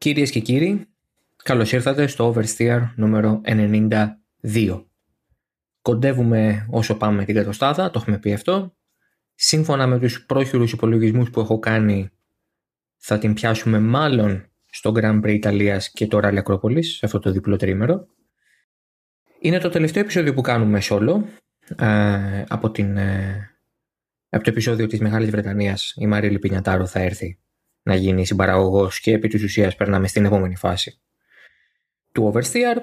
Κυρίες και κύριοι, καλώς ήρθατε στο Oversteer νούμερο 92. Κοντεύουμε όσο πάμε την κατοστάδα, το έχουμε πει αυτό. Σύμφωνα με τους πρόχειρους υπολογισμούς που έχω κάνει, θα την πιάσουμε μάλλον στο Grand Prix Ιταλίας και το Rally Acropolis, σε αυτό το διπλό τρίμερο. Είναι το τελευταίο επεισόδιο που κάνουμε solo, ε, από, την, ε, από το επεισόδιο της Μεγάλης Βρετανίας η Μαρίλη Πινιατάρο θα έρθει να γίνει συμπαραγωγός και επί της ουσίας περνάμε στην επόμενη φάση του Oversteer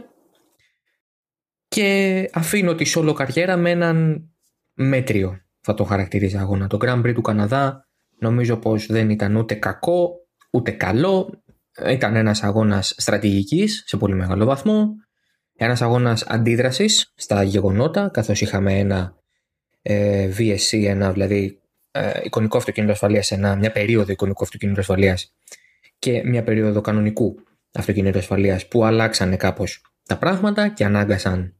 και αφήνω τη solo καριέρα με έναν μέτριο θα το χαρακτηρίζει αγώνα. Το Grand Prix του Καναδά νομίζω πως δεν ήταν ούτε κακό ούτε καλό. Ήταν ένας αγώνας στρατηγικής σε πολύ μεγάλο βαθμό. Ένας αγώνας αντίδρασης στα γεγονότα καθώς είχαμε ένα ε, VSC, ένα δηλαδή ε, εικονικό αυτοκίνητο ασφαλείας, μια περίοδο εικονικού αυτοκίνητου ασφαλείας και μια περίοδο κανονικού αυτοκίνητου ασφαλείας που αλλάξανε κάπως τα πράγματα και ανάγκασαν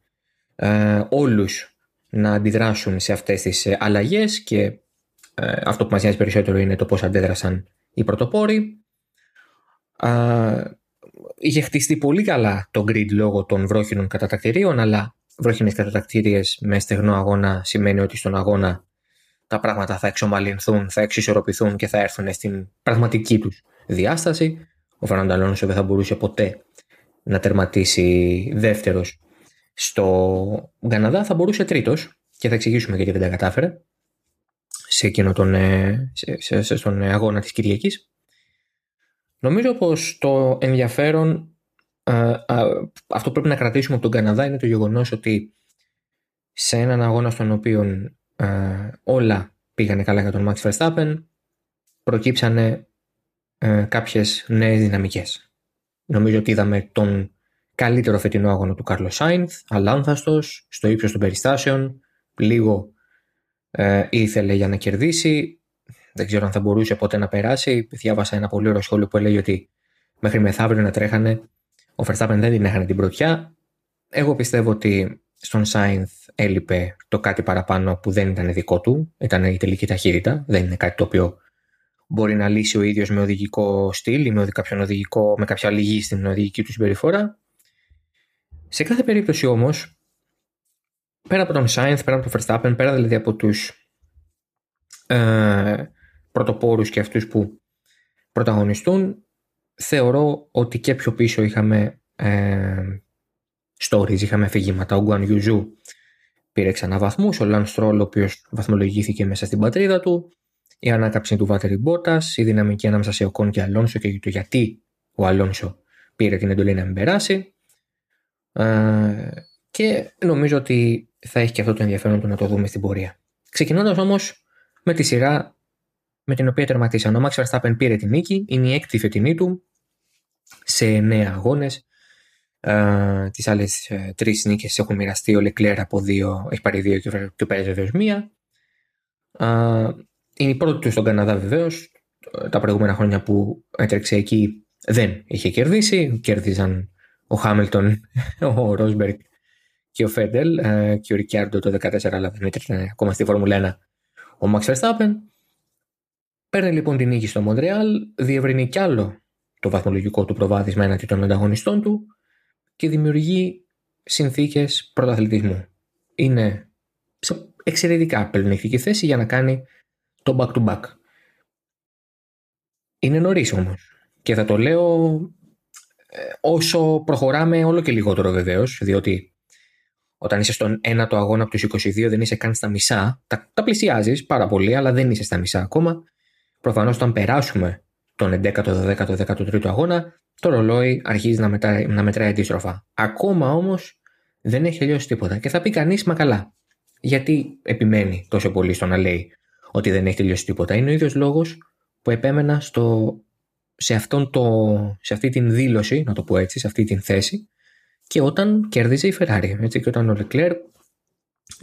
ε, όλους να αντιδράσουν σε αυτές τις ε, αλλαγές και ε, αυτό που μας νοιάζει περισσότερο είναι το πώς αντέδρασαν οι πρωτοπόροι. Ε, είχε χτιστεί πολύ καλά το grid λόγω των βρόχινων κατατακτηρίων αλλά βρόχινες κατατακτήριες με στεγνό αγώνα σημαίνει ότι στον αγώνα τα πράγματα θα εξομαλυνθούν, θα εξισορροπηθούν και θα έρθουν στην πραγματική τους διάσταση. Ο Φερνάντο Αλόνσο δεν θα μπορούσε ποτέ να τερματίσει δεύτερος στο Καναδά, θα μπορούσε τρίτος και θα εξηγήσουμε γιατί δεν τα κατάφερε σε εκείνο τον, ε, σε, σε, στον αγώνα της Κυριακής. Νομίζω πως το ενδιαφέρον αυτό που πρέπει να κρατήσουμε από τον Καναδά είναι το γεγονός ότι σε έναν αγώνα στον οποίο ε, όλα πήγανε καλά για τον Max Verstappen, προκύψανε ε, κάποιες νέες δυναμικές. Νομίζω ότι είδαμε τον καλύτερο φετινό αγώνα του Κάρλο Σάινθ, αλάνθαστος, στο ύψος των περιστάσεων, λίγο ε, ήθελε για να κερδίσει, δεν ξέρω αν θα μπορούσε ποτέ να περάσει. Διάβασα ένα πολύ ωραίο σχόλιο που έλεγε ότι μέχρι μεθαύριο να τρέχανε, ο Verstappen δεν την έχανε την πρωτιά. Εγώ πιστεύω ότι στον Σάινθ έλειπε το κάτι παραπάνω που δεν ήταν δικό του, ήταν η τελική ταχύτητα, δεν είναι κάτι το οποίο μπορεί να λύσει ο ίδιος με οδηγικό στυλ ή με, κάποιον οδηγικό, με κάποια αλληγή στην οδηγική του συμπεριφορά. Σε κάθε περίπτωση όμως, πέρα από τον Σάινθ, πέρα από τον Verstappen, πέρα δηλαδή από τους ε, πρωτοπόρους και αυτούς που πρωταγωνιστούν, θεωρώ ότι και πιο πίσω είχαμε ε, stories, είχαμε αφηγήματα. Ο Γκουαν Γιουζού πήρε ξανά βαθμούς, ο Λαν Στρόλ, ο οποίος βαθμολογήθηκε μέσα στην πατρίδα του, η ανάκαψη του Βάτερη Μπότα, η δυναμική ανάμεσα σε Οκόν και Αλόνσο και το γιατί ο Αλόνσο πήρε την εντολή να μην περάσει. Ε, και νομίζω ότι θα έχει και αυτό το ενδιαφέρον του να το δούμε στην πορεία. Ξεκινώντας όμως με τη σειρά με την οποία τερματίσαν. Ο Max Verstappen πήρε την νίκη, είναι η έκτη φετινή του σε νέα αγώνες ε, Τις άλλες ε, τρεις νίκες έχουν μοιραστεί. Ο Λεκλέρ από δύο, έχει πάρει δύο και ο Πέρες βεβαίως μία. Ε, είναι η πρώτη του στον Καναδά βεβαίως. Τα προηγούμενα χρόνια που έτρεξε εκεί δεν είχε κερδίσει. Κέρδιζαν ο Χάμιλτον, ο Ρόσμπεργκ και ο Φέντελ ε, και ο Ρικιάρντο το 2014, αλλά δεν ήταν ακόμα στη Φόρμουλα 1 ο Μαξ Verstappen. Παίρνει λοιπόν την νίκη στο Μοντρεάλ, διευρύνει κι άλλο το βαθμολογικό του προβάδισμα έναντι των ανταγωνιστών του και δημιουργεί συνθήκες πρωταθλητισμού. Είναι σε εξαιρετικά πλεονεκτική θέση για να κάνει το back-to-back. Είναι νωρίς όμως. Και θα το λέω ε, όσο προχωράμε όλο και λιγότερο βεβαίως, διότι όταν είσαι στον ένα το αγώνα από τους 22 δεν είσαι καν στα μισά. Τα, τα πλησιάζεις πάρα πολύ, αλλά δεν είσαι στα μισά ακόμα. Προφανώς όταν περάσουμε τον 11ο, 12ο, 13ο αγώνα, το ρολόι αρχίζει να, μετράει, να μετράει αντίστροφα. Ακόμα όμως δεν έχει τελειώσει τίποτα. Και θα πει κανείς, μα καλά. Γιατί επιμένει τόσο πολύ στο να λέει ότι δεν έχει τελειώσει τίποτα. Είναι ο ίδιος λόγος που επέμενα στο, σε, αυτόν το, σε αυτή την δήλωση, να το πω έτσι, σε αυτή την θέση, και όταν κέρδιζε η Ferrari. Έτσι, και όταν ο Leclerc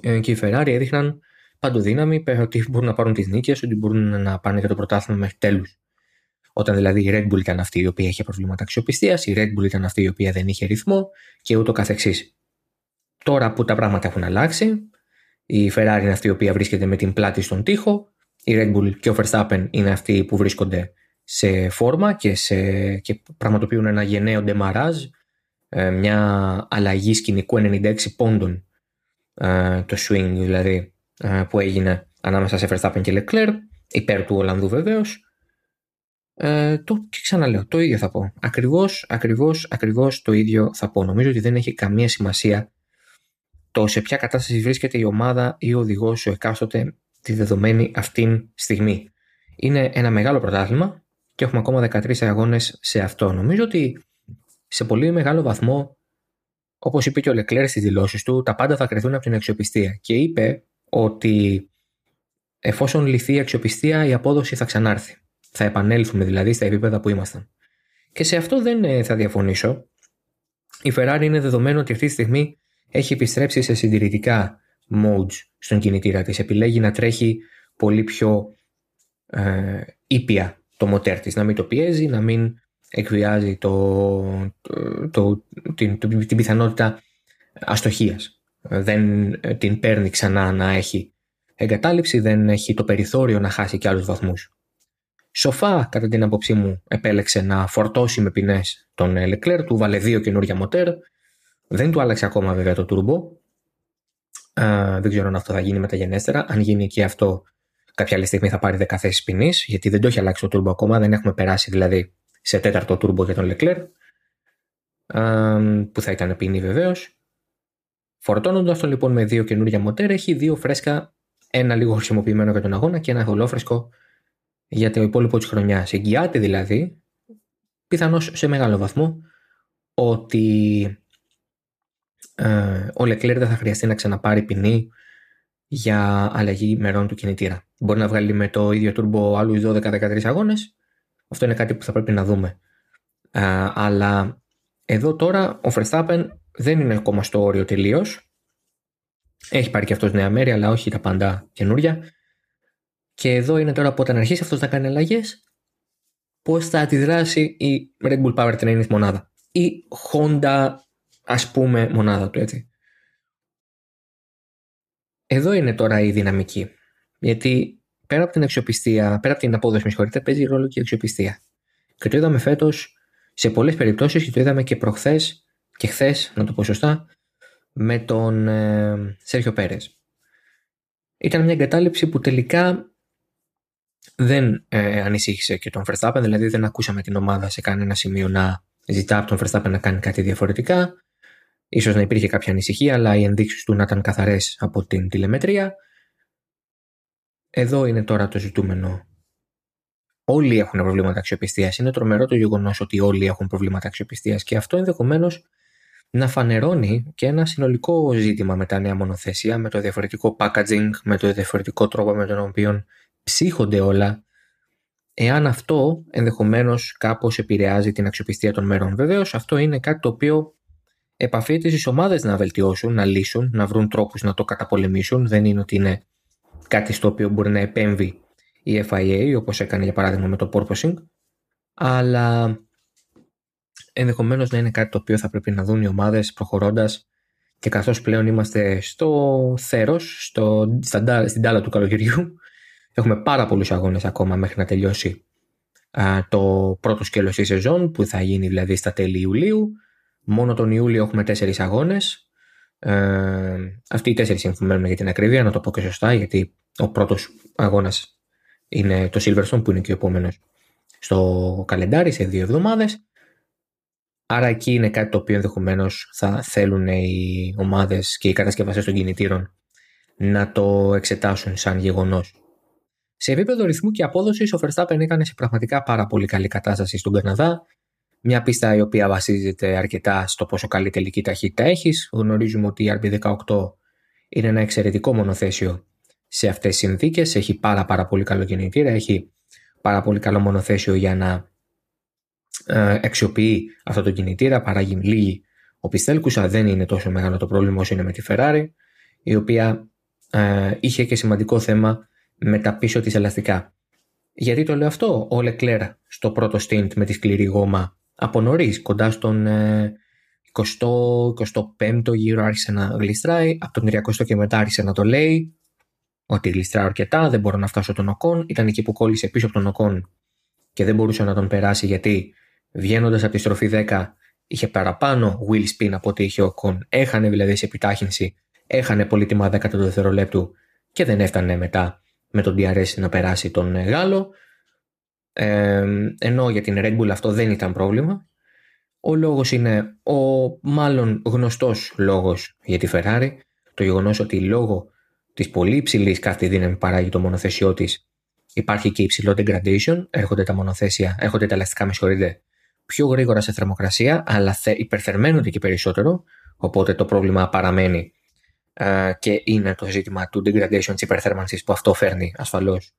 ε, και η Ferrari έδειχναν παντοδύναμη, ότι μπορούν να πάρουν τις νίκες, ότι μπορούν να πάνε για το πρωτάθλημα μέχρι τέλους. Όταν δηλαδή η Red Bull ήταν αυτή η οποία είχε προβλήματα αξιοπιστίας, η Red Bull ήταν αυτή η οποία δεν είχε ρυθμό και ούτω καθεξής. Τώρα που τα πράγματα έχουν αλλάξει, η Ferrari είναι αυτή η οποία βρίσκεται με την πλάτη στον τοίχο, η Red Bull και ο Verstappen είναι αυτοί που βρίσκονται σε φόρμα και, σε, και πραγματοποιούν ένα γενναίο ντεμαράζ, ε, μια αλλαγή σκηνικού 96 πόντων ε, το swing δηλαδή ε, που έγινε ανάμεσα σε Verstappen και Leclerc, υπέρ του Ολλανδού βεβαίως. Ε, το, και ξαναλέω, το ίδιο θα πω. Ακριβώς, ακριβώς, ακριβώς το ίδιο θα πω. Νομίζω ότι δεν έχει καμία σημασία το σε ποια κατάσταση βρίσκεται η ομάδα ή ο οδηγός ο εκάστοτε τη δεδομένη αυτήν στιγμή. Είναι ένα μεγάλο πρωτάθλημα και έχουμε ακόμα 13 αγώνες σε αυτό. Νομίζω ότι σε πολύ μεγάλο βαθμό, όπως είπε και ο Λεκλέρ στις δηλώσεις του, τα πάντα θα κρυθούν από την αξιοπιστία. Και είπε ότι εφόσον λυθεί η αξιοπιστία, η απόδοση θα ξανάρθει. Θα επανέλθουμε δηλαδή στα επίπεδα που ήμασταν. Και σε αυτό δεν ε, θα διαφωνήσω. Η Ferrari είναι δεδομένο ότι αυτή τη στιγμή έχει επιστρέψει σε συντηρητικά modes στον κινητήρα της. Επιλέγει να τρέχει πολύ πιο ε, ήπια το μοτέρ της, να μην το πιέζει, να μην εκβιάζει το, το, την, την πιθανότητα αστοχίας. Δεν την παίρνει ξανά να έχει εγκατάλειψη, δεν έχει το περιθώριο να χάσει και άλλους βαθμούς. Σοφά, κατά την άποψή μου, επέλεξε να φορτώσει με ποινές τον Leclerc, του βάλε δύο καινούργια μοτέρ, δεν του άλλαξε ακόμα βέβαια το turbo. δεν ξέρω αν αυτό θα γίνει μεταγενέστερα. Αν γίνει και αυτό, κάποια άλλη στιγμή θα πάρει 10 θέσεις ποινής, γιατί δεν το έχει αλλάξει το turbo ακόμα. Δεν έχουμε περάσει δηλαδή σε τέταρτο turbo για τον Leclerc. που θα ήταν ποινή βεβαίως. Φορτώνοντας το λοιπόν με δύο καινούργια μοτέρ, έχει δύο φρέσκα, ένα λίγο χρησιμοποιημένο για τον αγώνα και ένα ολόφρεσκο για το υπόλοιπος της χρονιάς. Εγγυάται δηλαδή, πιθανώς σε μεγάλο βαθμό, ότι ε, ο Λεκλέρ δεν θα χρειαστεί να ξαναπάρει ποινή για αλλαγή μερών του κινητήρα. Μπορεί να βγάλει με το ίδιο turbo άλλου 12-13 αγώνες. Αυτό είναι κάτι που θα πρέπει να δούμε. Ε, αλλά εδώ τώρα ο Verstappen δεν είναι ακόμα στο όριο τελείως. Έχει πάρει και αυτός νέα μέρη, αλλά όχι τα πάντα καινούρια. Και εδώ είναι τώρα που όταν αρχίσει αυτός να κάνει αλλαγές, πώς θα αντιδράσει η Red Bull Power Training μονάδα. Η Honda ας πούμε μονάδα του έτσι. Εδώ είναι τώρα η δυναμική. Γιατί πέρα από την αξιοπιστία, πέρα από την απόδοση, με συγχωρείτε, παίζει ρόλο και η αξιοπιστία. Και το είδαμε φέτος σε πολλές περιπτώσεις και το είδαμε και προχθές και χθες, να το πω σωστά, με τον ε, Σέρχιο Πέρες. Ήταν μια εγκατάλειψη που τελικά δεν ε, ανησύχησε και τον Verstappen, δηλαδή δεν ακούσαμε την ομάδα σε κανένα σημείο να ζητά από τον Verstappen να κάνει κάτι διαφορετικά ίσως να υπήρχε κάποια ανησυχία, αλλά οι ενδείξεις του να ήταν καθαρές από την τηλεμετρία. Εδώ είναι τώρα το ζητούμενο. Όλοι έχουν προβλήματα αξιοπιστίας. Είναι τρομερό το γεγονός ότι όλοι έχουν προβλήματα αξιοπιστίας και αυτό ενδεχομένως να φανερώνει και ένα συνολικό ζήτημα με τα νέα μονοθέσια, με το διαφορετικό packaging, με το διαφορετικό τρόπο με τον οποίο ψύχονται όλα, εάν αυτό ενδεχομένως κάπως επηρεάζει την αξιοπιστία των μέρων. Βεβαίως, αυτό είναι κάτι το οποίο επαφείται στις ομάδες να βελτιώσουν, να λύσουν, να βρουν τρόπους να το καταπολεμήσουν. Δεν είναι ότι είναι κάτι στο οποίο μπορεί να επέμβει η FIA, όπως έκανε για παράδειγμα με το porpoising, αλλά ενδεχομένως να είναι κάτι το οποίο θα πρέπει να δουν οι ομάδες προχωρώντας και καθώς πλέον είμαστε στο θέρος, στην τάλα του καλοκαιριού, έχουμε πάρα πολλούς αγώνες ακόμα μέχρι να τελειώσει το πρώτο σκέλος της σεζόν που θα γίνει δηλαδή στα τέλη Ιουλίου Μόνο τον Ιούλιο έχουμε τέσσερις αγώνες. Ε, αυτοί οι τέσσερις συμφωνούν για την ακρίβεια, να το πω και σωστά, γιατί ο πρώτος αγώνας είναι το Silverstone που είναι και ο επόμενος στο καλεντάρι σε δύο εβδομάδες. Άρα εκεί είναι κάτι το οποίο ενδεχομένως θα θέλουν οι ομάδες και οι κατασκευαστές των κινητήρων να το εξετάσουν σαν γεγονός. Σε επίπεδο ρυθμού και απόδοσης, ο Verstappen έκανε σε πραγματικά πάρα πολύ καλή κατάσταση στον Καναδά. Μια πίστα η οποία βασίζεται αρκετά στο πόσο καλή τελική ταχύτητα έχεις. Γνωρίζουμε ότι η RB18 είναι ένα εξαιρετικό μονοθέσιο σε αυτές τις συνθήκες. Έχει πάρα, πάρα πολύ καλό κινητήρα. Έχει πάρα πολύ καλό μονοθέσιο για να ε, αξιοποιεί αυτό το κινητήρα. Παράγει λίγη οπισθέλκουσα. Δεν είναι τόσο μεγάλο το πρόβλημα όσο είναι με τη Ferrari, η οποία ε, είχε και σημαντικό θέμα με τα πίσω της ελαστικά. Γιατί το λέω αυτό, ο Λεκλέρ στο πρώτο stint με τη σκληρή γόμα από νωρίς, κοντά στον 20-25ο ε, γύρο άρχισε να γλιστράει, από τον 30ο και μετά άρχισε να το λέει ότι γλιστράω αρκετά, δεν μπορώ να φτάσω τον Οκόν. Ήταν εκεί που κόλλησε πίσω από τον Οκόν και δεν μπορούσε να τον περάσει γιατί βγαίνοντας από τη στροφή 10 είχε παραπάνω wheel spin από ό,τι είχε ο Κον. Έχανε δηλαδή σε επιτάχυνση, έχανε πολύτιμα 10 του δευτερολέπτου και δεν έφτανε μετά με τον DRS να περάσει τον Γάλλο. Ε, ενώ για την Red Bull αυτό δεν ήταν πρόβλημα. Ο λόγος είναι ο μάλλον γνωστός λόγος για τη Ferrari. Το γεγονός ότι λόγω της πολύ υψηλής κάθε δύναμη που παράγει το μονοθέσιό της υπάρχει και υψηλό degradation, έρχονται τα μονοθέσια, έρχονται τα ελαστικά, με συγχωρείτε, πιο γρήγορα σε θερμοκρασία, αλλά υπερθερμαίνονται και περισσότερο, οπότε το πρόβλημα παραμένει ε, και είναι το ζήτημα του degradation της υπερθέρμανσης που αυτό φέρνει ασφαλώς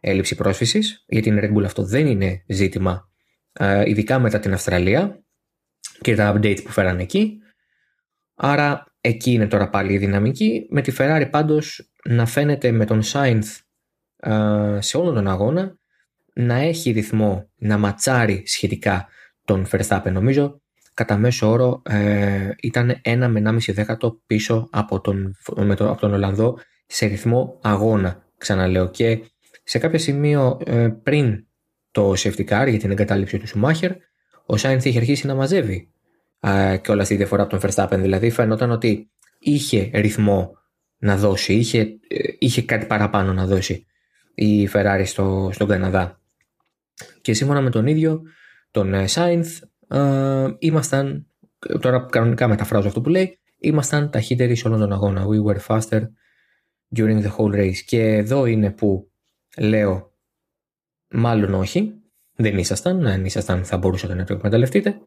έλλειψη πρόσφυσης. Για την Red Bull αυτό δεν είναι ζήτημα, ε, ειδικά μετά την Αυστραλία και τα updates που φέραν εκεί. Άρα εκεί είναι τώρα πάλι η δυναμική. Με τη Ferrari πάντως να φαίνεται με τον Sainz ε, σε όλον τον αγώνα να έχει ρυθμό, να ματσάρει σχετικά τον Verstappen. Νομίζω κατά μέσο όρο ε, ήταν ένα με 1,5 δέκατο πίσω από τον, με τον, από τον Ολλανδό σε ρυθμό αγώνα, ξαναλέω. Και σε κάποιο σημείο ε, πριν το safety car για την εγκατάλειψη του Σουμάχερ, ο Σάινθ είχε αρχίσει να μαζεύει ε, και όλα αυτή τη διαφορά από τον Verstappen. Δηλαδή φαίνονταν ότι είχε ρυθμό να δώσει, είχε, ε, είχε κάτι παραπάνω να δώσει η Ferrari στο, στον Καναδά. Και σύμφωνα με τον ίδιο, τον Σάινθ, ε, ήμασταν, τώρα κανονικά μεταφράζω αυτό που λέει, ήμασταν ταχύτεροι σε όλον τον αγώνα. We were faster during the whole race. Και εδώ είναι που λέω, μάλλον όχι, δεν ήσασταν, αν ήσασταν θα μπορούσατε να το εκμεταλλευτείτε,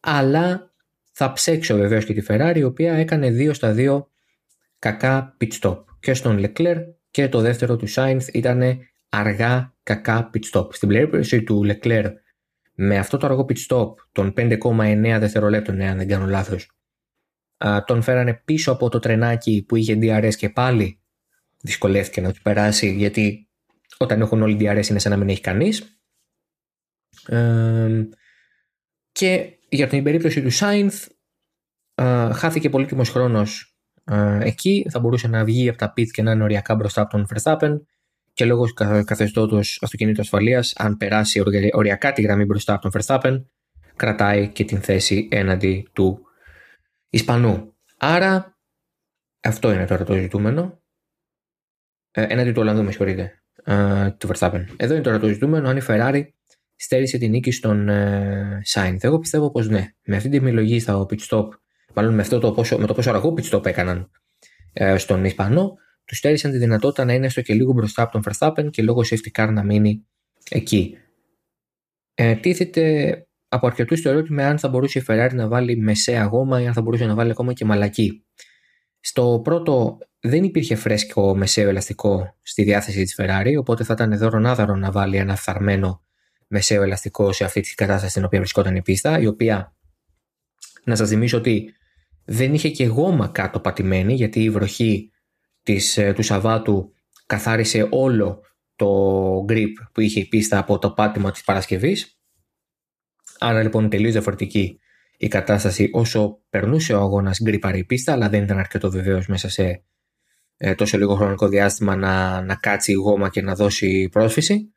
αλλά θα ψέξω βεβαίως και τη Ferrari, η οποία έκανε 2 στα 2 κακά pit stop. Και στον Leclerc και το δεύτερο του Sainz ήταν αργά κακά pit stop. Στην περίπτωση του Leclerc με αυτό το αργό pit stop των 5,9 δευτερολέπτων, αν δεν κάνω λάθος, τον φέρανε πίσω από το τρενάκι που είχε DRS και πάλι. Δυσκολεύτηκε να τους περάσει γιατί όταν έχουν όλοι DRS είναι σαν να μην έχει κανείς. και για την περίπτωση του Sainz χάθηκε πολύτιμος χρόνος εκεί, θα μπορούσε να βγει από τα pit και να είναι οριακά μπροστά από τον Verstappen και λόγω καθεστώτος αυτοκινήτου ασφαλείας, αν περάσει οριακά τη γραμμή μπροστά από τον Verstappen, κρατάει και την θέση έναντι του Ισπανού. Άρα, αυτό είναι τώρα το ζητούμενο. Ε, έναντι του Ολλανδού, με συγχωρείτε, ε, του Verstappen. Εδώ είναι τώρα το ζητούμενο αν η Ferrari στέρισε την νίκη στον ε, Sainz. Εγώ πιστεύω πως ναι. Με αυτή τη επιλογή στα pit stop, μάλλον με, αυτό το πόσο, με το πόσο αργό pit stop έκαναν ε, στον Ισπανό, τους στέρισαν τη δυνατότητα να είναι έστω και λίγο μπροστά από τον Verstappen και λόγω safety car να μείνει εκεί. Ε, τίθεται από αρκετού το ερώτημα αν θα μπορούσε η Ferrari να βάλει μεσαία γόμα ή αν θα μπορούσε να βάλει ακόμα και μαλακή. Στο πρώτο δεν υπήρχε φρέσκο μεσαίο ελαστικό στη διάθεση της Ferrari, οπότε θα ήταν δώρο να βάλει ένα φθαρμένο μεσαίο ελαστικό σε αυτή τη κατάσταση στην οποία βρισκόταν η πίστα, η οποία να σας θυμίσω ότι δεν είχε και γόμα κάτω πατημένη, γιατί η βροχή της, ε, του Σαββάτου καθάρισε όλο το grip που είχε η πίστα από το πάτημα της Παρασκευής. Άρα λοιπόν τελείως διαφορετική η κατάσταση όσο περνούσε ο αγώνας γκρίπαρε η πίστα αλλά δεν ήταν αρκετό βεβαίως μέσα σε ε, τόσο λίγο χρονικό διάστημα να, να κάτσει η γόμα και να δώσει πρόσφυση.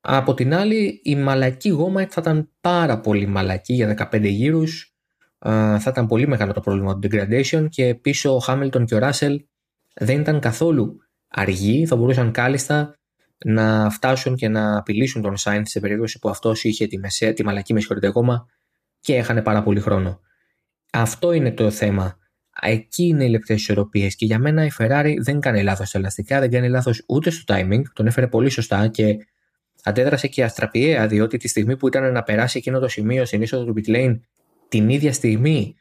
Από την άλλη η μαλακή γόμα θα ήταν πάρα πολύ μαλακή για 15 γύρους. θα ήταν πολύ μεγάλο το πρόβλημα του degradation και πίσω ο Χάμιλτον και ο Ράσελ δεν ήταν καθόλου αργοί, θα μπορούσαν κάλλιστα να φτάσουν και να απειλήσουν τον Σάινθ σε περίπτωση που αυτός είχε τη, μεσαία, τη μαλακή με ακόμα και έχανε πάρα πολύ χρόνο. Αυτό είναι το θέμα. Εκεί είναι οι λεπτές ισορροπίες και για μένα η Ferrari δεν κάνει λάθος στα ελαστικά, δεν κάνει λάθος ούτε στο timing, τον έφερε πολύ σωστά και αντέδρασε και αστραπιαία, διότι τη στιγμή που ήταν να περάσει εκείνο το σημείο στην είσοδο του pit lane, την ίδια στιγμή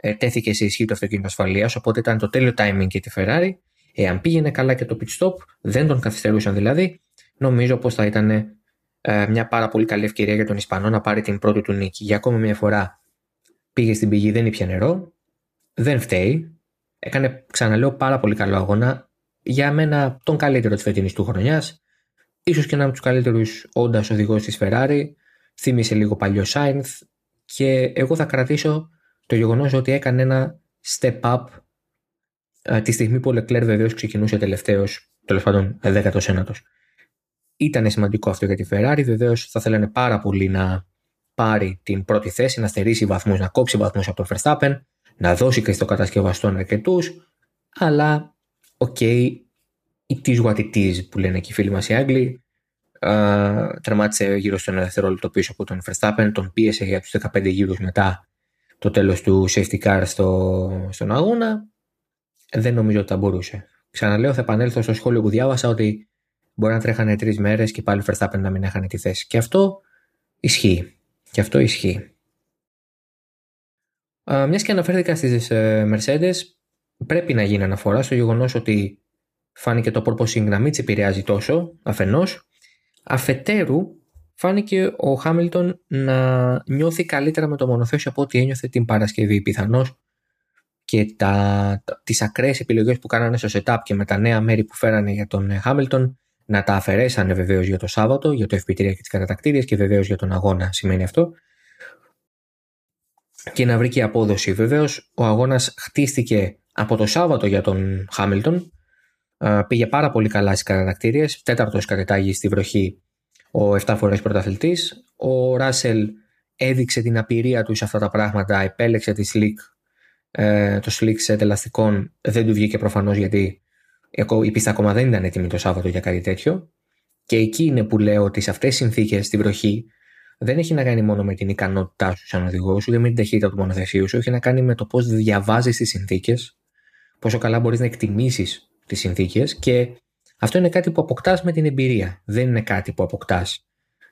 ε, τέθηκε σε ισχύ το αυτοκίνητο ασφαλείας, οπότε ήταν το τέλειο timing για τη Ferrari. Εάν πήγαινε καλά και το pit stop, δεν τον καθυστερούσαν δηλαδή, νομίζω πως θα ήταν ε, μια πάρα πολύ καλή ευκαιρία για τον Ισπανό να πάρει την πρώτη του νίκη. Για ακόμη μια φορά πήγε στην πηγή, δεν ήπια νερό, δεν φταίει. Έκανε, ξαναλέω, πάρα πολύ καλό αγώνα. Για μένα τον καλύτερο της φετινής του χρονιάς. σω και ένα από τους καλύτερους όντας οδηγός της Ferrari. Θύμισε λίγο παλιό Σάινθ. Και εγώ θα κρατήσω το γεγονός ότι έκανε ένα step up τη στιγμή που ο Leclerc βεβαίως ξεκινούσε τελευταίος, τέλος πάντων 19ο. ήταν σημαντικό αυτό για τη Ferrari. Βεβαίως θα θέλανε πάρα πολύ να πάρει την πρώτη θέση, να στερήσει βαθμούς, να κόψει βαθμούς από τον Verstappen, να δώσει και στο κατασκευαστών αρκετούς. Αλλά, OK, okay, it is what it is που λένε και οι φίλοι μας οι Άγγλοι. Uh, τερμάτισε γύρω στο ένα δευτερόλεπτο πίσω από τον Verstappen, τον πίεσε για τους 15 γύρους μετά το τέλος του safety car στο, στον αγώνα. Δεν νομίζω ότι θα μπορούσε. Ξαναλέω, θα επανέλθω στο σχόλιο που διάβασα ότι μπορεί να τρέχανε τρεις μέρες και πάλι ο Verstappen να μην έχανε τη θέση. Και αυτό ισχύει. Και αυτό ισχύει. Μιας και αναφέρθηκα στις ε, Mercedes, πρέπει να γίνει αναφορά στο γεγονός ότι φάνηκε το purposing να μην τι επηρεάζει τόσο αφενός. Αφετέρου, φάνηκε ο Χάμιλτον να νιώθει καλύτερα με το μονοθέσιο από ό,τι ένιωθε την Παρασκευή. Πιθανώς και τα, τις ακραίες επιλογές που κάνανε στο setup και με τα νέα μέρη που φέρανε για τον Χάμιλτον να τα αφαιρέσανε βεβαίως για το Σάββατο, για το FP3 και τις κατατακτήριες και βεβαίως για τον αγώνα σημαίνει αυτό και να βρει και απόδοση. Βεβαίως ο αγώνας χτίστηκε από το Σάββατο για τον Χάμιλτον πήγε πάρα πολύ καλά στις κατατακτήριες τέταρτος κατετάγει στη βροχή ο 7 φορές πρωταθλητής. Ο Ράσελ έδειξε την απειρία του σε αυτά τα πράγματα επέλεξε τη slick ε, το slick set ελαστικών δεν του βγήκε προφανώς γιατί η πίστα ακόμα δεν ήταν έτοιμη το Σάββατο για κάτι τέτοιο. Και εκεί είναι που λέω ότι σε αυτές τις συνθήκες στη βροχή δεν έχει να κάνει μόνο με την ικανότητά σου σαν οδηγός, ούτε με την ταχύτητα του μονοθεσίου σου, έχει να κάνει με το πώς διαβάζεις τις συνθήκες, πόσο καλά μπορείς να εκτιμήσεις τις συνθήκες και αυτό είναι κάτι που αποκτάς με την εμπειρία. Δεν είναι κάτι που αποκτάς.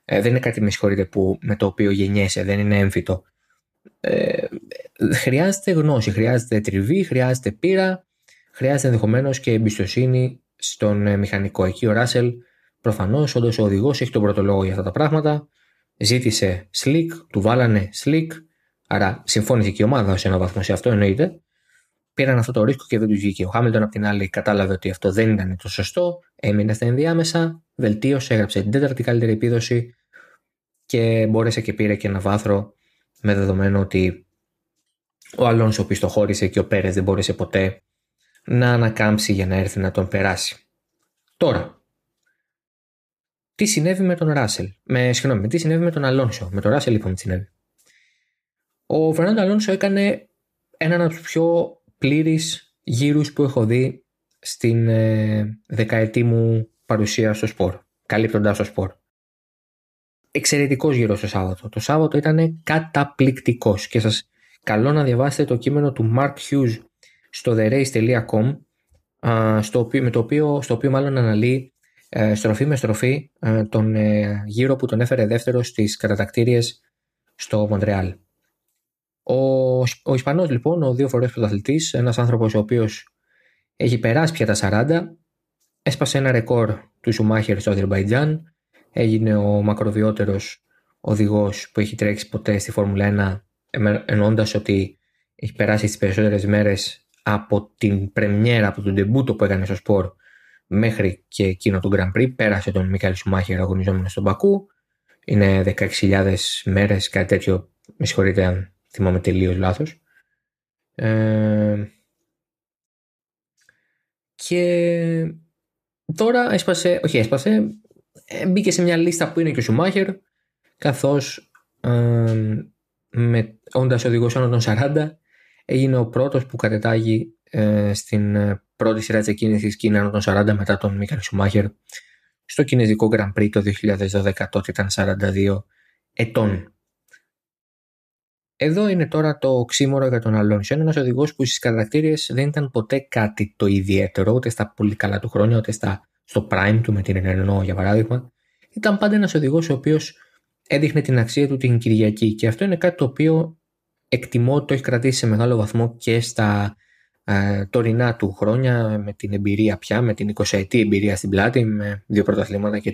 Ε, δεν είναι κάτι, με συγχωρείτε, που, με το οποίο γεννιέσαι, δεν είναι έμφυτο. Ε, χρειάζεται γνώση, χρειάζεται τριβή, χρειάζεται πείρα, χρειάζεται ενδεχομένως και εμπιστοσύνη στον ε, μηχανικό. Εκεί ο Ράσελ, προφανώς, όντως ο οδηγός, έχει τον πρώτο λόγο για αυτά τα πράγματα. Ζήτησε slick, του βάλανε slick, άρα συμφώνησε και η ομάδα σε ένα βαθμό σε αυτό, εννοείται. Πήραν αυτό το ρίσκο και δεν τους βγήκε. Ο Χάμιλτον, απ' την άλλη, κατάλαβε ότι αυτό δεν ήταν το σωστό, έμεινε στα ενδιάμεσα, βελτίωσε, έγραψε την τέταρτη καλύτερη επίδοση και μπόρεσε και πήρε και ένα βάθρο με δεδομένο ότι ο Αλόνσο πιστοχώρησε και ο Πέρες δεν μπόρεσε ποτέ να ανακάμψει για να έρθει να τον περάσει. Τώρα, τι συνέβη με τον Ράσελ, με, συγγνώμη, τι συνέβη με τον Αλόνσο, με τον Ράσελ λοιπόν τι συνέβη. Ο Φερνάντο Αλόνσο έκανε έναν από τους πιο πλήρεις γύρους που έχω δει στην ε, δεκαετή μου παρουσία στο σπορ, καλύπτοντας το σπορ εξαιρετικός γύρος το Σάββατο. Το Σάββατο ήταν καταπληκτικός και σας καλώ να διαβάσετε το κείμενο του Mark Hughes στο therace.com στο οποίο, με το οποίο, στο οποίο μάλλον αναλύει ε, στροφή με στροφή ε, τον ε, γύρο που τον έφερε δεύτερος στις κατατακτήριες στο Μοντρεάλ. Ο, ο Ισπανός λοιπόν, ο δύο φορές πρωταθλητής, ένας άνθρωπος ο οποίος έχει περάσει πια τα 40, έσπασε ένα ρεκόρ του Σουμάχερ στο Αζερμπαϊτζάν, έγινε ο μακροβιότερος οδηγός που έχει τρέξει ποτέ στη Φόρμουλα 1 εννοώντας ότι έχει περάσει τις περισσότερες μέρες από την πρεμιέρα, από τον τεμπούτο που έκανε στο σπορ μέχρι και εκείνο το Grand Prix. Πέρασε τον Μίκαλ Σουμάχερ αγωνιζόμενος στον Πακού. Είναι 16.000 μέρες, κάτι τέτοιο. Με συγχωρείτε αν θυμάμαι τελείως λάθος. Ε, και τώρα έσπασε, όχι έσπασε, ε, μπήκε σε μια λίστα που είναι και ο Σουμάχερ καθώς ε, με, όντας οδηγός άνω των 40 έγινε ο πρώτος που κατετάγει ε, στην ε, πρώτη σειρά της εκκίνησης και είναι άνω των 40 μετά τον Μίκαλ Σουμάχερ στο κινέζικο Grand Prix το 2012 τότε ήταν 42 ετών. Εδώ είναι τώρα το οξύμορο για τον Αλόνσο. Είναι ένα οδηγός που στις κατακτήριες δεν ήταν ποτέ κάτι το ιδιαίτερο, ούτε στα πολύ καλά του χρόνια, ούτε στα στο prime του με την Renault για παράδειγμα, ήταν πάντα ένας οδηγός ο οποίος έδειχνε την αξία του την Κυριακή. Και αυτό είναι κάτι το οποίο εκτιμώ το έχει κρατήσει σε μεγάλο βαθμό και στα ε, τωρινά του χρόνια με την εμπειρία πια, με την 20 ετή εμπειρία στην πλάτη, με δύο πρωταθλήματα και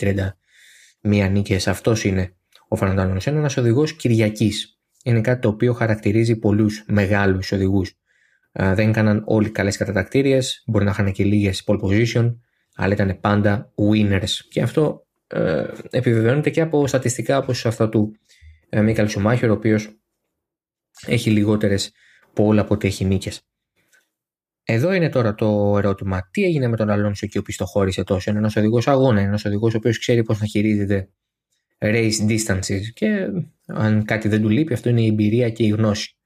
31 νίκες. Αυτός είναι ο Φαναντάνο. Είναι ένα οδηγός Κυριακής. Είναι κάτι το οποίο χαρακτηρίζει πολλούς μεγάλους οδηγούς. Ε, δεν έκαναν όλοι καλές κατατακτήριες, μπορεί να είχαν και λίγες pole position, αλλά ήταν πάντα winners. Και αυτό ε, επιβεβαιώνεται και από στατιστικά όπως αυτά του ε, Μίκαλ Σουμάχερ, ο οποίος έχει λιγότερες πόλα από ότι έχει νίκες. Εδώ είναι τώρα το ερώτημα. Τι έγινε με τον Αλόνσο και ο πιστοχώρησε τόσο; Είναι ένας οδηγός αγώνα, ένας οδηγός ο οποίος ξέρει πώς να χειρίζεται race distances και αν κάτι δεν του λείπει, αυτό είναι η εμπειρία και η γνώση.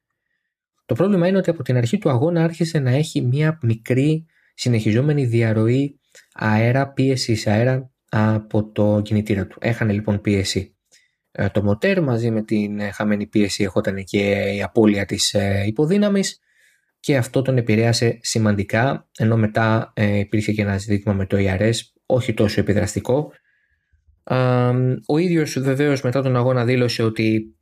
Το πρόβλημα είναι ότι από την αρχή του αγώνα άρχισε να έχει μια μικρή συνεχιζόμενη διαρροή αέρα, πίεση αέρα από το κινητήρα του. Έχανε λοιπόν πίεση ε, το μοτέρ μαζί με την ε, χαμένη πίεση έχονταν και η απώλεια της ε, υποδύναμης και αυτό τον επηρέασε σημαντικά ενώ μετά υπήρχε και ένα ζήτημα με το ERS όχι τόσο επιδραστικό ο ίδιος βεβαίως μετά τον αγώνα δήλωσε ότι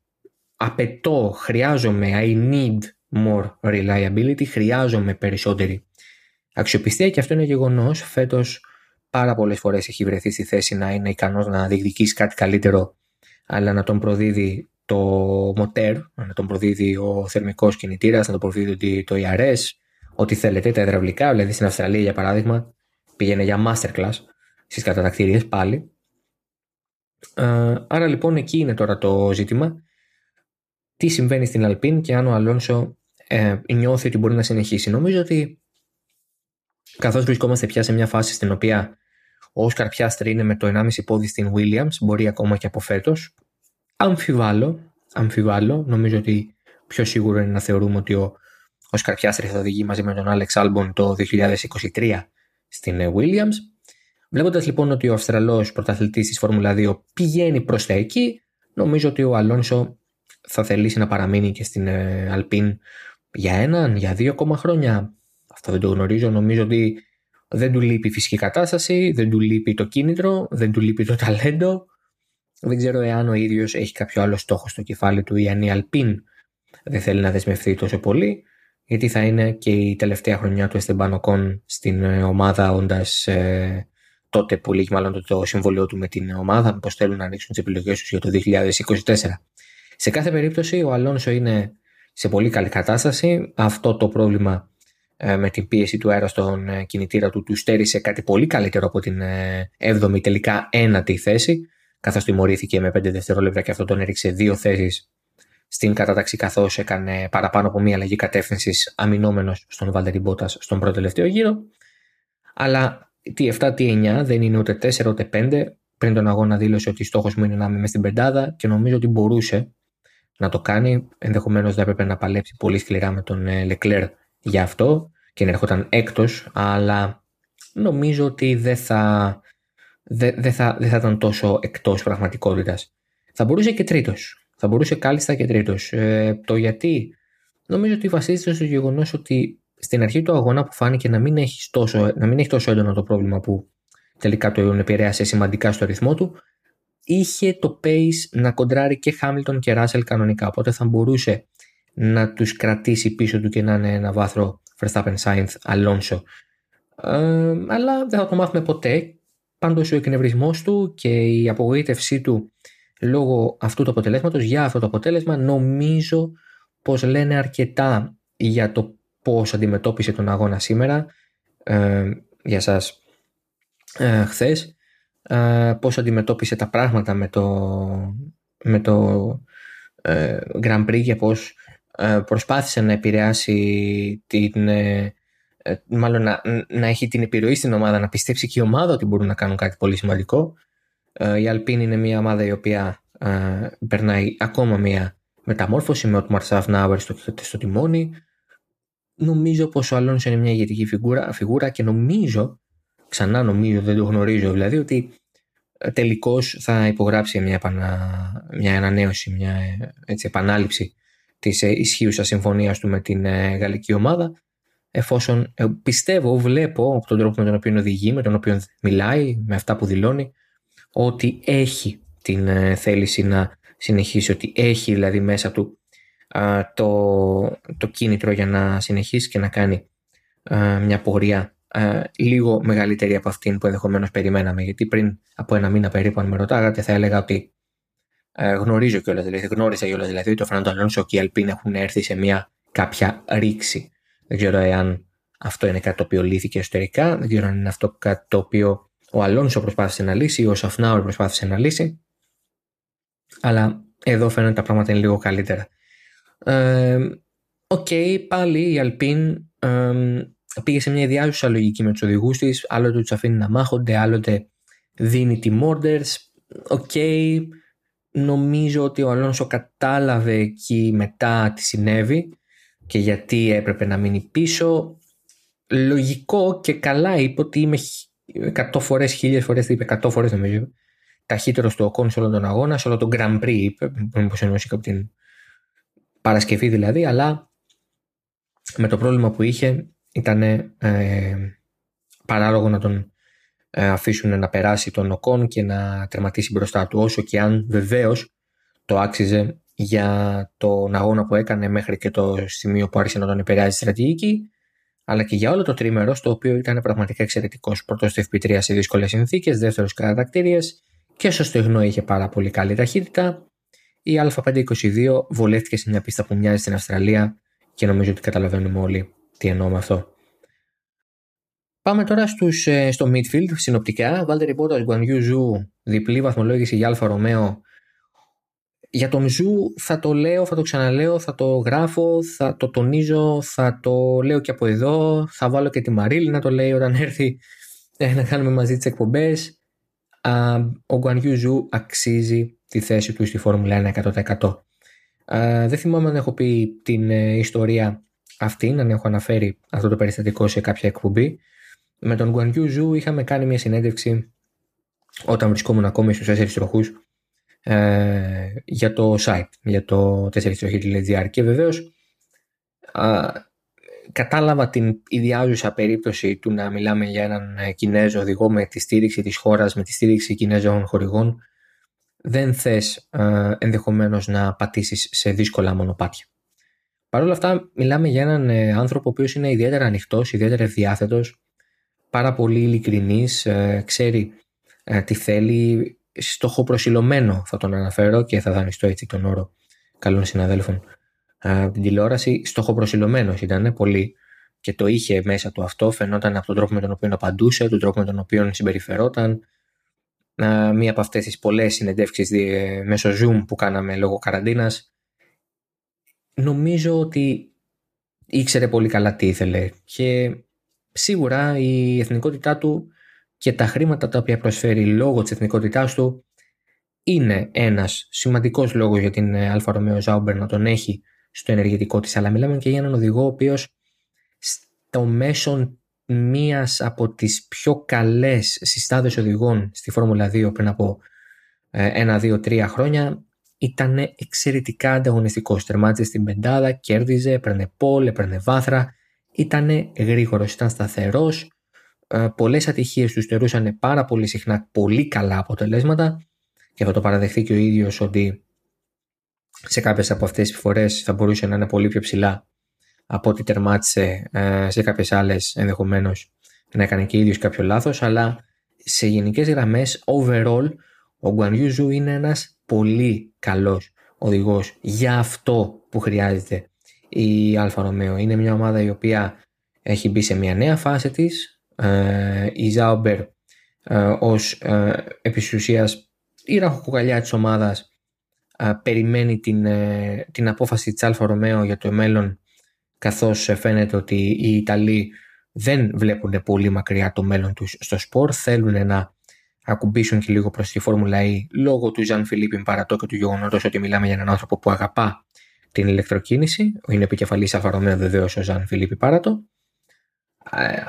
απαιτώ, χρειάζομαι, I need more reliability, χρειάζομαι περισσότερη αξιοπιστία και αυτό είναι γεγονός. Φέτος πάρα πολλές φορές έχει βρεθεί στη θέση να είναι ικανός να διεκδικήσει κάτι καλύτερο αλλά να τον προδίδει το μοτέρ, να τον προδίδει ο θερμικός κινητήρας, να τον προδίδει το ERS, ό,τι θέλετε, τα υδραυλικά, δηλαδή στην Αυστραλία για παράδειγμα πήγαινε για masterclass στις κατατακτήριες πάλι. Άρα λοιπόν εκεί είναι τώρα το ζήτημα. Τι συμβαίνει στην Αλπίν και αν ο Αλόνσο ε, νιώθει ότι μπορεί να συνεχίσει. Νομίζω ότι καθώς βρισκόμαστε πια σε μια φάση στην οποία ο Όσκαρ Πιάστρη είναι με το 1,5 πόδι στην Williams, μπορεί ακόμα και από φέτος. Αμφιβάλλω, αμφιβάλλω. Νομίζω ότι πιο σίγουρο είναι να θεωρούμε ότι ο Όσκαρ Πιάστρη θα οδηγεί μαζί με τον Άλεξ Άλμπον το 2023 στην ε, Williams. Βλέποντας λοιπόν ότι ο Αυστραλός πρωταθλητής της Φόρμουλα 2 πηγαίνει προς τα εκεί, νομίζω ότι ο Αλόνσο θα θελήσει να παραμείνει και στην Αλπίν για έναν, για δύο ακόμα χρόνια. Αυτό δεν το γνωρίζω. Νομίζω ότι δεν του λείπει η φυσική κατάσταση, δεν του λείπει το κίνητρο, δεν του λείπει το ταλέντο. Δεν ξέρω εάν ο ίδιος έχει κάποιο άλλο στόχο στο κεφάλι του ή αν η Αλπίν δεν θέλει να δεσμευτεί τόσο πολύ, γιατί θα είναι και η τελευταία χρονιά του Εστεμπανοκόν στην ε, ομάδα, όντας ε, τότε που λύγει μάλλον το συμβολίο του με την ομάδα, πώ θέλουν να ανοίξουν τις επιλογές τους για το 2024. Σε κάθε περίπτωση, ο Αλόνσο είναι σε πολύ καλή κατάσταση. Αυτό το πρόβλημα ε, με την πίεση του αέρα στον ε, κινητήρα του, του στέρισε κάτι πολύ καλύτερο από την 7η ε, τελικά ένατη θέση, καθώς τιμωρήθηκε με 5 δευτερόλεπτα και αυτό τον έριξε δύο θέσεις στην κατάταξη καθώς έκανε παραπάνω από μία αλλαγή κατεύθυνσης αμυνόμενος στον Βάλτερη Μπότας στον πρώτο τελευταίο γύρο. Αλλά τι 7, τι 9 δεν είναι ούτε 4 ούτε 5. Πριν τον αγώνα δήλωσε ότι στόχος μου είναι να είμαι στην πεντάδα και νομίζω ότι μπορούσε να το κάνει. Ενδεχομένως θα έπρεπε να παλέψει πολύ σκληρά με τον Leclerc για αυτό και να έρχονταν έκτος, αλλά νομίζω ότι δεν θα, δεν, θα, δεν θα ήταν τόσο εκτός πραγματικότητας. Θα μπορούσε και τρίτος. Θα μπορούσε κάλλιστα και τρίτος. Ε, το γιατί; Νομίζω ότι βασίζεται στο γεγονός ότι στην αρχή του αγώνα που φάνηκε να μην έχει τόσο, να μην έχει τόσο έντονο το πρόβλημα που τελικά το επηρέασε σημαντικά στο ρυθμό του, είχε το pace να κοντράρει και Χάμιλτον και Ράσελ κανονικά. Οπότε θα μπορούσε να τους κρατήσει πίσω του και να είναι ένα βάθρο Verstappen, Sainz, Alonso. Ε, αλλά δεν θα το μάθουμε ποτέ. Πάντως ο εκνευρισμός του και η απογοήτευσή του λόγω αυτού του αποτελέσματος, για αυτό το αποτέλεσμα, νομίζω πως λένε αρκετά για το πώς αντιμετώπισε τον αγώνα σήμερα, ε, για σας ε, χθες, ε, πώς αντιμετώπισε τα πράγματα με το, με το ε, Grand Prix και πώς ε, προσπάθησε να επηρεάσει την, ε, ε, μάλλον να, να έχει την επιρροή στην ομάδα, να πιστέψει και η ομάδα ότι μπορούν να κάνουν κάτι πολύ σημαντικό. Η Αλπίν είναι μια ομάδα η οποία περνάει ακόμα μια μεταμόρφωση με ο Μαρσάφ Νάουερ στο, στο τιμόνι. Νομίζω πως ο Αλόνσο είναι μια ηγετική φιγούρα, φιγούρα και νομίζω, ξανά νομίζω, δεν το γνωρίζω δηλαδή, ότι τελικώς θα υπογράψει μια, μια ανανέωση, μια έτσι, επανάληψη της ε, ισχύουσας συμφωνίας του με την ε, γαλλική ομάδα εφόσον ε, πιστεύω, βλέπω από τον τρόπο με τον οποίο οδηγεί, με τον οποίο μιλάει, με αυτά που δηλώνει ότι έχει την θέληση να συνεχίσει, ότι έχει δηλαδή μέσα του το, το κίνητρο για να συνεχίσει και να κάνει μια πορεία λίγο μεγαλύτερη από αυτήν που ενδεχομένως περιμέναμε. Γιατί πριν από ένα μήνα περίπου, αν με ρωτάγατε, θα έλεγα ότι ε, γνωρίζω κιόλας, δηλαδή γνώρισα κιόλας δηλαδή ότι ο Φερνάντο Αλόνσο και η Αλπίν έχουν έρθει σε μια κάποια ρήξη. Δεν ξέρω εάν αυτό είναι κάτι το οποίο λύθηκε εσωτερικά, δεν ξέρω αν είναι αυτό κάτι το οποίο ο Αλόνσο προσπάθησε να λύσει ή ο Σαφνάουρ προσπάθησε να λύσει. Αλλά εδώ φαίνεται τα πράγματα είναι λίγο καλύτερα. Ε, οκ, ε, okay, πάλι η Alpine ε, πήγε σε μια ιδιάζουσα λογική με τους οδηγούς της. Άλλοτε τους αφήνει να μάχονται, άλλοτε δίνει team orders. OK, okay, νομίζω ότι ο Αλόνσο κατάλαβε εκεί μετά τι συνέβη και γιατί έπρεπε να μείνει πίσω. Λογικό και καλά είπε ότι είμαι 100 φορές, 1000 φορές, είπε 100 φορές νομίζω, ταχύτερος στο οκόν σε όλο τον αγώνα, σε όλο τον Grand Prix είπε, μήπως εννοούσε από την Παρασκευή δηλαδή, αλλά με το πρόβλημα που είχε ήταν ε, παράλογο να τον ε, αφήσουν να περάσει τον οκόν και να τερματίσει μπροστά του όσο και αν βεβαίως το άξιζε για τον αγώνα που έκανε μέχρι και το σημείο που άρχισε να τον επηρεάζει η στρατηγική αλλά και για όλο το τρίμερο στο οποίο ήταν πραγματικά εξαιρετικός. Πρώτος στο FP3 σε δύσκολες συνθήκες, δεύτερος κατατακτήριες και στο στεγνό είχε πάρα πολύ καλή ταχύτητα. Η A522 βολεύτηκε σε μια πίστα που μοιάζει στην Αυστραλία και νομίζω ότι καταλαβαίνουμε όλοι τι εννοώ με αυτό. Πάμε τώρα στους, ε, στο midfield συνοπτικά. Βάλτερι Μπότας, Γκουανιού Ζου, διπλή βαθμολόγηση για Alfa Romeo. Για τον Ζου θα το λέω, θα το ξαναλέω, θα το γράφω, θα το τονίζω, θα το λέω και από εδώ. Θα βάλω και τη Μαρίλη να το λέει όταν έρθει ε, να κάνουμε μαζί τις εκπομπές. Ο Γκουανιού Ζου αξίζει τη θέση του στη Φόρμουλα 1 100%. δεν θυμάμαι αν έχω πει την ε, ιστορία αυτή, αν έχω αναφέρει αυτό το περιστατικό σε κάποια εκπομπή. Με τον Γκουανιού Ζου είχαμε κάνει μια συνέντευξη όταν βρισκόμουν ακόμη στους 4 τροχούς ε, για το site, για το 4 και βεβαίως κατάλαβα την ιδιάζουσα περίπτωση του να μιλάμε για έναν Κινέζο οδηγό με τη στήριξη της χώρας, με τη στήριξη Κινέζων χορηγών δεν θες ε, ενδεχομένως να πατήσεις σε δύσκολα μονοπάτια. Παρ' όλα αυτά μιλάμε για έναν ε, άνθρωπο ο οποίος είναι ιδιαίτερα ανοιχτός, ιδιαίτερα ευδιάθετος, πάρα πολύ ειλικρινής, ε, ξέρει ε, τι θέλει, στοχοπροσιλωμένο θα τον αναφέρω και θα δανειστώ έτσι τον όρο καλών συναδέλφων από την τηλεόραση. Στοχοπροσιλωμένο ήταν πολύ και το είχε μέσα του αυτό, φαινόταν από τον τρόπο με τον οποίο απαντούσε, τον τρόπο με τον οποίο συμπεριφερόταν. Μία από αυτές τις πολλές συνεντεύξεις μέσω Zoom που κάναμε λόγω καραντίνας. Νομίζω ότι ήξερε πολύ καλά τι ήθελε και σίγουρα η εθνικότητά του και τα χρήματα τα οποία προσφέρει λόγω της εθνικότητάς του είναι ένας σημαντικός λόγος για την ε, Alfa Romeo Sauber να τον έχει στο ενεργητικό της. Αλλά μιλάμε και για έναν οδηγό ο οποίος στο μέσο μίας από τις πιο καλές συστάδες οδηγών στη Φόρμουλα 2 πριν από ε, ένα, δύο, τρία χρόνια ήταν εξαιρετικά ανταγωνιστικός. Τερμάτιζε στην πεντάδα, κέρδιζε, έπαιρνε pole, έπαιρνε βάθρα. Ήταν γρήγορος, ήταν σταθερός. Ε, Πολλές ατυχίες τους στερούσαν πάρα πολύ συχνά πολύ καλά αποτελέσματα και θα το παραδεχθεί και ο ίδιος ότι σε κάποιες από αυτές τις φορές θα μπορούσε να είναι πολύ πιο ψηλά από ό,τι τερμάτισε ε, σε κάποιες άλλες ενδεχομένως να έκανε και ίδιος κάποιο λάθος. Αλλά σε γενικές γραμμές, overall, ο Γκουανιούζου είναι ένας πολύ καλός οδηγός για αυτό που χρειάζεται η Alfa Romeo. Είναι μια ομάδα η οποία έχει μπει σε μια νέα φάση της. Ε, η Sauber ε, ως ε, επί ουσίας η ραχοκοκαλιά της ομάδας ε, περιμένει την, ε, την απόφαση της Alfa Romeo για το μέλλον καθώς φαίνεται ότι οι Ιταλοί δεν βλέπουν πολύ μακριά το μέλλον τους στο σπορ, θέλουν να ακουμπήσουν και λίγο προς τη Φόρμουλα E λόγω του Ζαν Φιλίπ Ιμπαρατό και του γεγονότος ότι μιλάμε για έναν άνθρωπο που αγαπά την ηλεκτροκίνηση. Είναι επικεφαλής Alfa Romeo βεβαίως ο Ζαν Φιλίπ Ιμπαρατό. Ε,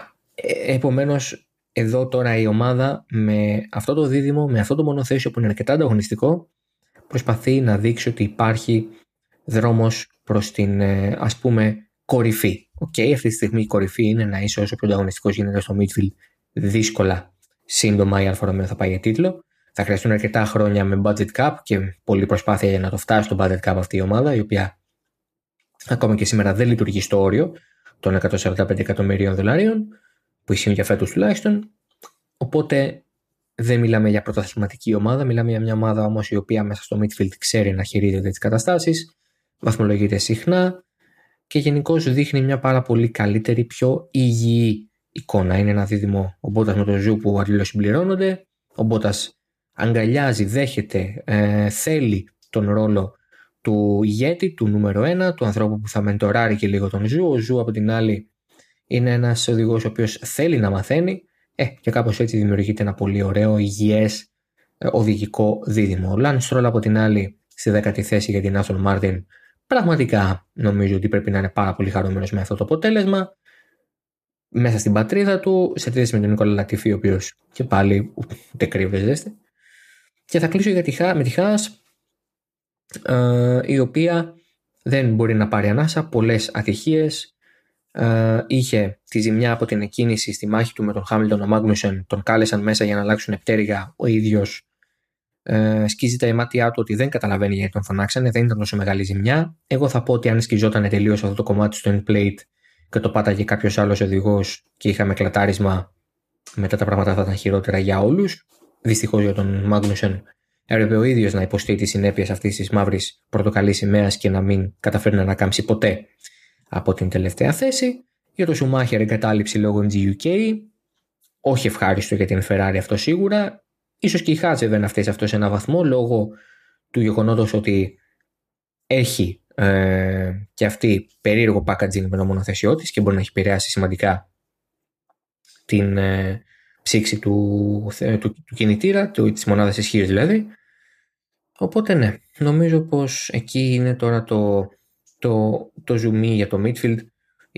Επομένως, εδώ τώρα η ομάδα με αυτό το δίδυμο, με αυτό το μονοθέσιο που είναι αρκετά ανταγωνιστικό, προσπαθεί να δείξει ότι υπάρχει δρόμος προς την ε, ας πούμε κορυφή. OK, okay, αυτή τη στιγμή η κορυφή είναι να είσαι όσο πιο ανταγωνιστικός γίνεται στο midfield δύσκολα σύντομα η Alfa Romeo θα πάει για τίτλο. Θα χρειαστούν αρκετά χρόνια με budget cap και πολλή προσπάθεια για να το φτάσει στο budget cap αυτή η ομάδα, η οποία ακόμα και σήμερα δεν λειτουργεί στο όριο των 145 εκατομμυρίων δολαρίων, που ισχύουν για φέτος τουλάχιστον. Οπότε δεν μιλάμε για πρωταθληματική ομάδα, μιλάμε για μια ομάδα όμως η οποία μέσα στο midfield ξέρει να χειρίζεται τις καταστάσεις, βαθμολογείται συχνά και γενικώς δείχνει μια πάρα πολύ καλύτερη, πιο υγιή εικόνα. Είναι ένα δίδυμο ο Μπότας με τον Ζου που αλληλοσυμπληρώνονται. Ο Μπότας αγκαλιάζει, δέχεται, ε, θέλει τον ρόλο του ηγέτη, του νούμερο ένα, του ανθρώπου που θα μεντοράρει και λίγο τον Ζου. Ο Ζου από την άλλη Είναι ένας οδηγός ο οποίος θέλει να μαθαίνει ε, και κάπως έτσι δημιουργείται ένα πολύ ωραίο, υγιές ε, οδηγικό δίδυμο. Ο Λανς Στρολ από την άλλη στη δέκατη θέση για την Άστον Μάρτιν. Πραγματικά νομίζω ότι πρέπει να είναι πάρα πολύ χαρούμενος με αυτό το αποτέλεσμα. Μέσα στην πατρίδα του, σε αντίθεση με τον Νίκολας Λατίφι, ο οποίος και πάλι ούτε κρύο ούτε ζέστη. Και θα κλείσω για τη, με τη Χάς, ε, η οποία δεν μπορεί να πάρει ανάσα, πολλές ατυχίες, ε, είχε τη ζημιά από την εκκίνηση στη μάχη του με τον Χάμιλτον, ο Μάγνουσεν, τον κάλεσαν μέσα για να αλλάξουν πτέρυγα, ο ίδιος ε, σκίζει τα μάτια του ότι δεν καταλαβαίνει γιατί τον φωνάξανε, δεν ήταν τόσο μεγάλη ζημιά. Εγώ θα πω ότι αν σκιζόταν τελείως αυτό το κομμάτι στο end plate και το πάταγε κάποιος άλλος οδηγός και είχαμε κλατάρισμα, μετά τα πράγματα θα ήταν χειρότερα για όλους. Δυστυχώς για τον Μάγνουσεν έπρεπε ο ίδιος να υποστεί τις συνέπειες αυτής της μαύρης πορτοκαλί σημαίας και να μην καταφέρει να ανακάμψει ποτέ από την τελευταία θέση. Για το Σουμάχερ εγκατάλειψη λόγω GUK. Όχι ευχάριστο για την Ferrari αυτό σίγουρα. Ίσως και η Χάτσε δεν φταίει αυτός σε ένα βαθμό λόγω του γεγονότος ότι έχει ε, και αυτή περίεργο packaging με το μονοθεσιό τη και μπορεί να έχει επηρεάσει σημαντικά την ε, ψήξη του, του, του κινητήρα, του, της μονάδας ισχύω δηλαδή. Οπότε ναι, νομίζω πως εκεί είναι τώρα το, το, το ζουμί για το midfield,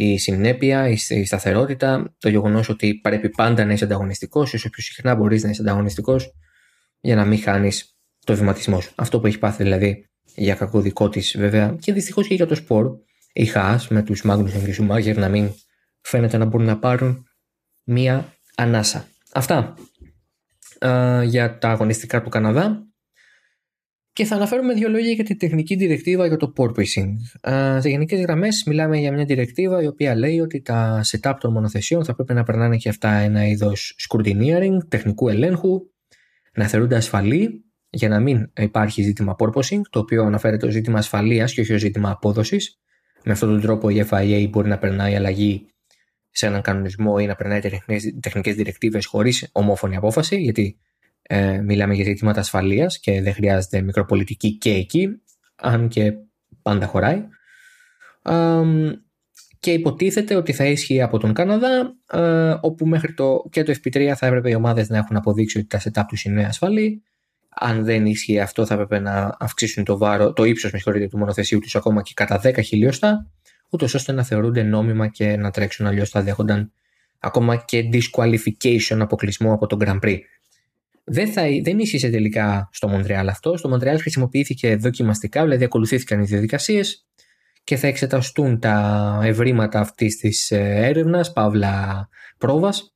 η συνέπεια, η, η σταθερότητα, το γεγονός ότι πρέπει πάντα να είσαι ανταγωνιστικός, όσο πιο συχνά μπορείς να είσαι ανταγωνιστικός για να μην χάνεις το βηματισμό σου. Αυτό που έχεις πάθει δηλαδή για κακό δικό της βέβαια και δυστυχώς και για το σπορ, η Χάς με τους Μάγνους και Σουμάγερ να μην φαίνεται να μπορούν να πάρουν μία ανάσα. Αυτά για τα αγωνιστικά του Καναδά. Και θα αναφέρουμε δύο λόγια για τη τεχνική διρεκτίβα για το porpoising. σε γενικές γραμμές, μιλάμε για μια διρεκτίβα η οποία λέει ότι τα setup των μονοθεσιών θα πρέπει να περνάνε και αυτά ένα είδος scrutineering, τεχνικού ελέγχου, να θεωρούνται ασφαλή για να μην υπάρχει ζήτημα porpoising, το οποίο αναφέρεται ως ζήτημα ασφαλείας και όχι ως ζήτημα απόδοσης. Με αυτόν τον τρόπο η FIA μπορεί να περνάει αλλαγή σε έναν κανονισμό ή να περνάει τεχνικές διρεκτίβε χωρίς ομόφωνη απόφαση, γιατί ε, μιλάμε για ζητήματα ασφαλείας και δεν χρειάζεται μικροπολιτική και εκεί, αν και πάντα χωράει. και υποτίθεται ότι θα ίσχυε από τον Καναδά, ε, όπου μέχρι το, και το FP3 θα έπρεπε οι ομάδες να έχουν αποδείξει ότι τα setup τους είναι ασφαλή. Αν δεν ίσχυε αυτό, θα έπρεπε να αυξήσουν το, βάρο, το ύψος του μονοθεσίου τους ακόμα και κατά 10 χιλιοστά, ούτως ώστε να θεωρούνται νόμιμα και να τρέξουν. Αλλιώς θα δέχονταν ακόμα και disqualification, αποκλεισμό από τον Grand Prix. Δεν, θα, δεν ίσχυσε τελικά στο Μοντρεάλ αυτό. Στο Μοντρεάλ χρησιμοποιήθηκε δοκιμαστικά, δηλαδή ακολουθήθηκαν οι διαδικασίες και θα εξεταστούν τα ευρήματα αυτής της ε, έρευνας, παύλα πρόβας,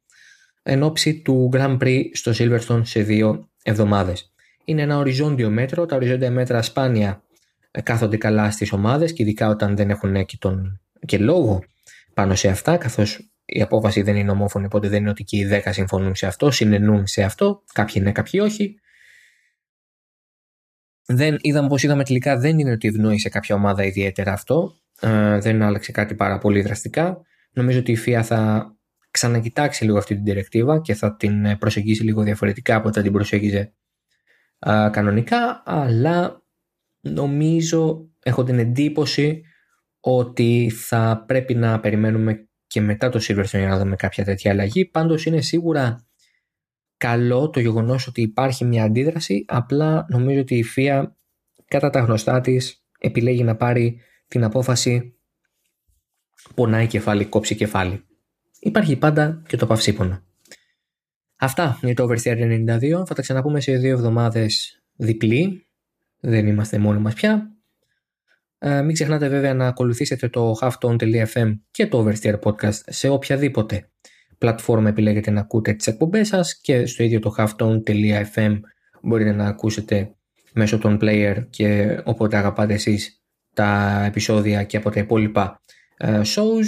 εν ώψη του Grand Prix στο Silverstone σε δύο εβδομάδες. Είναι ένα οριζόντιο μέτρο. Τα οριζόντια μέτρα σπάνια ε, κάθονται καλά στις ομάδες και ειδικά όταν δεν έχουν και, τον, και λόγο πάνω σε αυτά, καθώς η απόφαση δεν είναι ομόφωνη, οπότε δεν είναι ότι και οι 10 συμφωνούν σε αυτό, συνενούν σε αυτό, κάποιοι ναι, κάποιοι όχι. Δεν, είδαμε πως είδαμε τελικά δεν είναι ότι ευνόησε κάποια ομάδα ιδιαίτερα αυτό, ε, δεν άλλαξε κάτι πάρα πολύ δραστικά. Νομίζω ότι η FIA θα ξανακοιτάξει λίγο αυτή την διρεκτίβα και θα την προσεγγίσει λίγο διαφορετικά από ό,τι την προσέγγιζε ε, κανονικά, αλλά νομίζω, έχω την εντύπωση ότι θα πρέπει να περιμένουμε και μετά το Silverstone για να δούμε κάποια τέτοια αλλαγή. Πάντως είναι σίγουρα καλό το γεγονός ότι υπάρχει μια αντίδραση. Απλά νομίζω ότι η FIA κατά τα γνωστά της επιλέγει να πάρει την απόφαση πονάει κεφάλι, κόψει κεφάλι. Υπάρχει πάντα και το παυσίπονο. Αυτά για το Oversteer 92. Θα τα ξαναπούμε σε δύο εβδομάδες διπλή. Δεν είμαστε μόνοι μας πια. Ε, μην ξεχνάτε βέβαια να ακολουθήσετε το halftone.fm και το Oversteer Podcast σε οποιαδήποτε πλατφόρμα επιλέγετε να ακούτε τις εκπομπές σας και στο ίδιο το halftone.fm μπορείτε να ακούσετε μέσω των player και όποτε αγαπάτε εσείς τα επεισόδια και από τα υπόλοιπα ε, shows.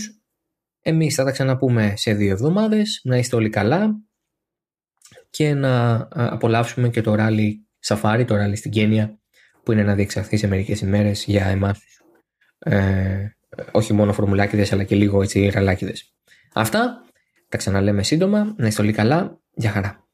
Εμείς θα τα ξαναπούμε σε δύο εβδομάδες, να είστε όλοι καλά και να ε, απολαύσουμε και το rally Safari, το rally στην Κένια που είναι να διεξαχθεί σε μερικές ημέρες για εμάς ε, όχι μόνο φορμουλάκιδες αλλά και λίγο έτσι ραλάκιδες. Αυτά, τα ξαναλέμε σύντομα, να είστε όλοι καλά, για χαρά.